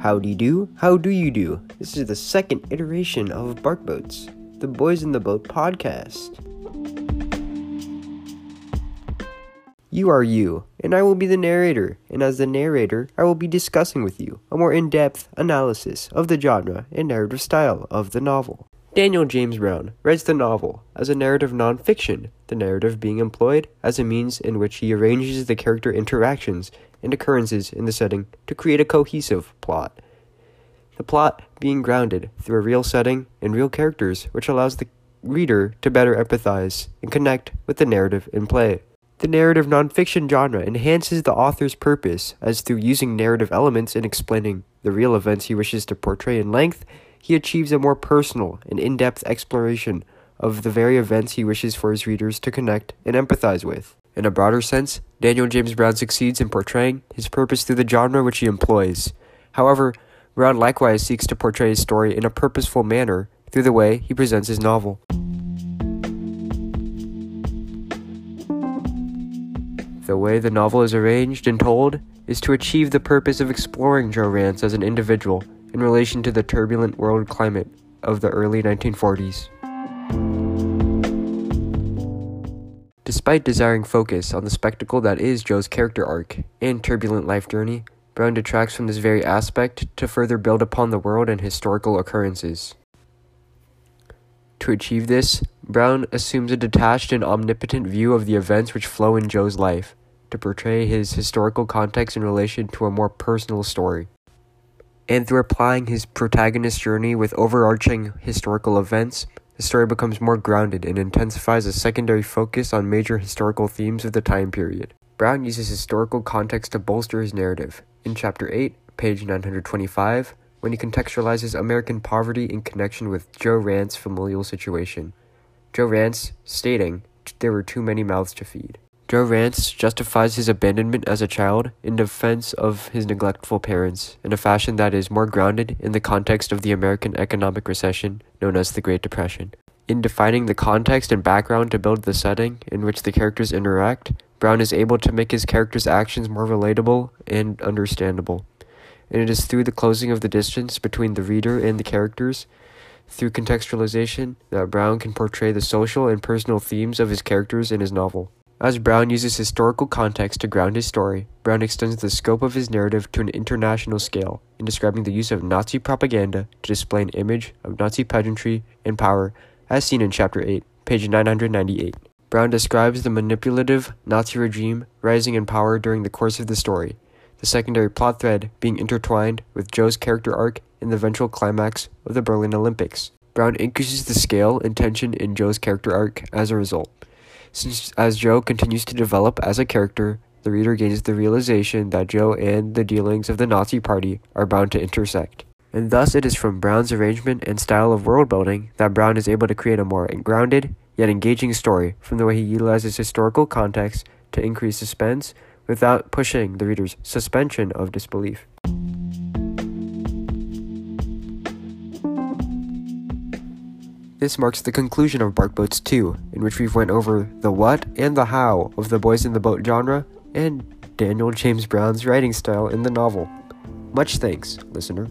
Howdy do, how do you do? This is the second iteration of Bark Boats, the Boys in the Boat podcast. You are you, and I will be the narrator, and as the narrator, I will be discussing with you a more in depth analysis of the genre and narrative style of the novel. Daniel James Brown writes the novel as a narrative nonfiction, the narrative being employed as a means in which he arranges the character interactions and occurrences in the setting to create a cohesive plot. The plot being grounded through a real setting and real characters, which allows the reader to better empathize and connect with the narrative in play. The narrative nonfiction genre enhances the author's purpose as through using narrative elements in explaining the real events he wishes to portray in length he achieves a more personal and in depth exploration of the very events he wishes for his readers to connect and empathize with. In a broader sense, Daniel James Brown succeeds in portraying his purpose through the genre which he employs. However, Brown likewise seeks to portray his story in a purposeful manner through the way he presents his novel. The way the novel is arranged and told is to achieve the purpose of exploring Joe Rantz as an individual in relation to the turbulent world climate of the early 1940s. Despite desiring focus on the spectacle that is Joe's character arc and turbulent life journey, Brown detracts from this very aspect to further build upon the world and historical occurrences. To achieve this, Brown assumes a detached and omnipotent view of the events which flow in Joe's life, to portray his historical context in relation to a more personal story and through applying his protagonist's journey with overarching historical events, the story becomes more grounded and intensifies a secondary focus on major historical themes of the time period. Brown uses historical context to bolster his narrative. In Chapter 8, page 925, when he contextualizes American poverty in connection with Joe Rantz's familial situation. Joe Rantz stating, There were too many mouths to feed. Joe Rantz justifies his abandonment as a child in defense of his neglectful parents in a fashion that is more grounded in the context of the American economic recession known as the Great Depression. In defining the context and background to build the setting in which the characters interact, Brown is able to make his characters' actions more relatable and understandable. And it is through the closing of the distance between the reader and the characters, through contextualization, that Brown can portray the social and personal themes of his characters in his novel. As Brown uses historical context to ground his story, Brown extends the scope of his narrative to an international scale in describing the use of Nazi propaganda to display an image of Nazi pageantry and power, as seen in Chapter 8, page 998. Brown describes the manipulative Nazi regime rising in power during the course of the story, the secondary plot thread being intertwined with Joe's character arc in the eventual climax of the Berlin Olympics. Brown increases the scale and tension in Joe's character arc as a result. Since as Joe continues to develop as a character, the reader gains the realization that Joe and the dealings of the Nazi Party are bound to intersect. And thus it is from Brown's arrangement and style of world building that Brown is able to create a more grounded, yet engaging story from the way he utilizes historical context to increase suspense without pushing the reader's suspension of disbelief. This marks the conclusion of Bark Boats 2, in which we've went over the what and the how of the Boys in the Boat genre and Daniel James Brown's writing style in the novel. Much thanks, listener.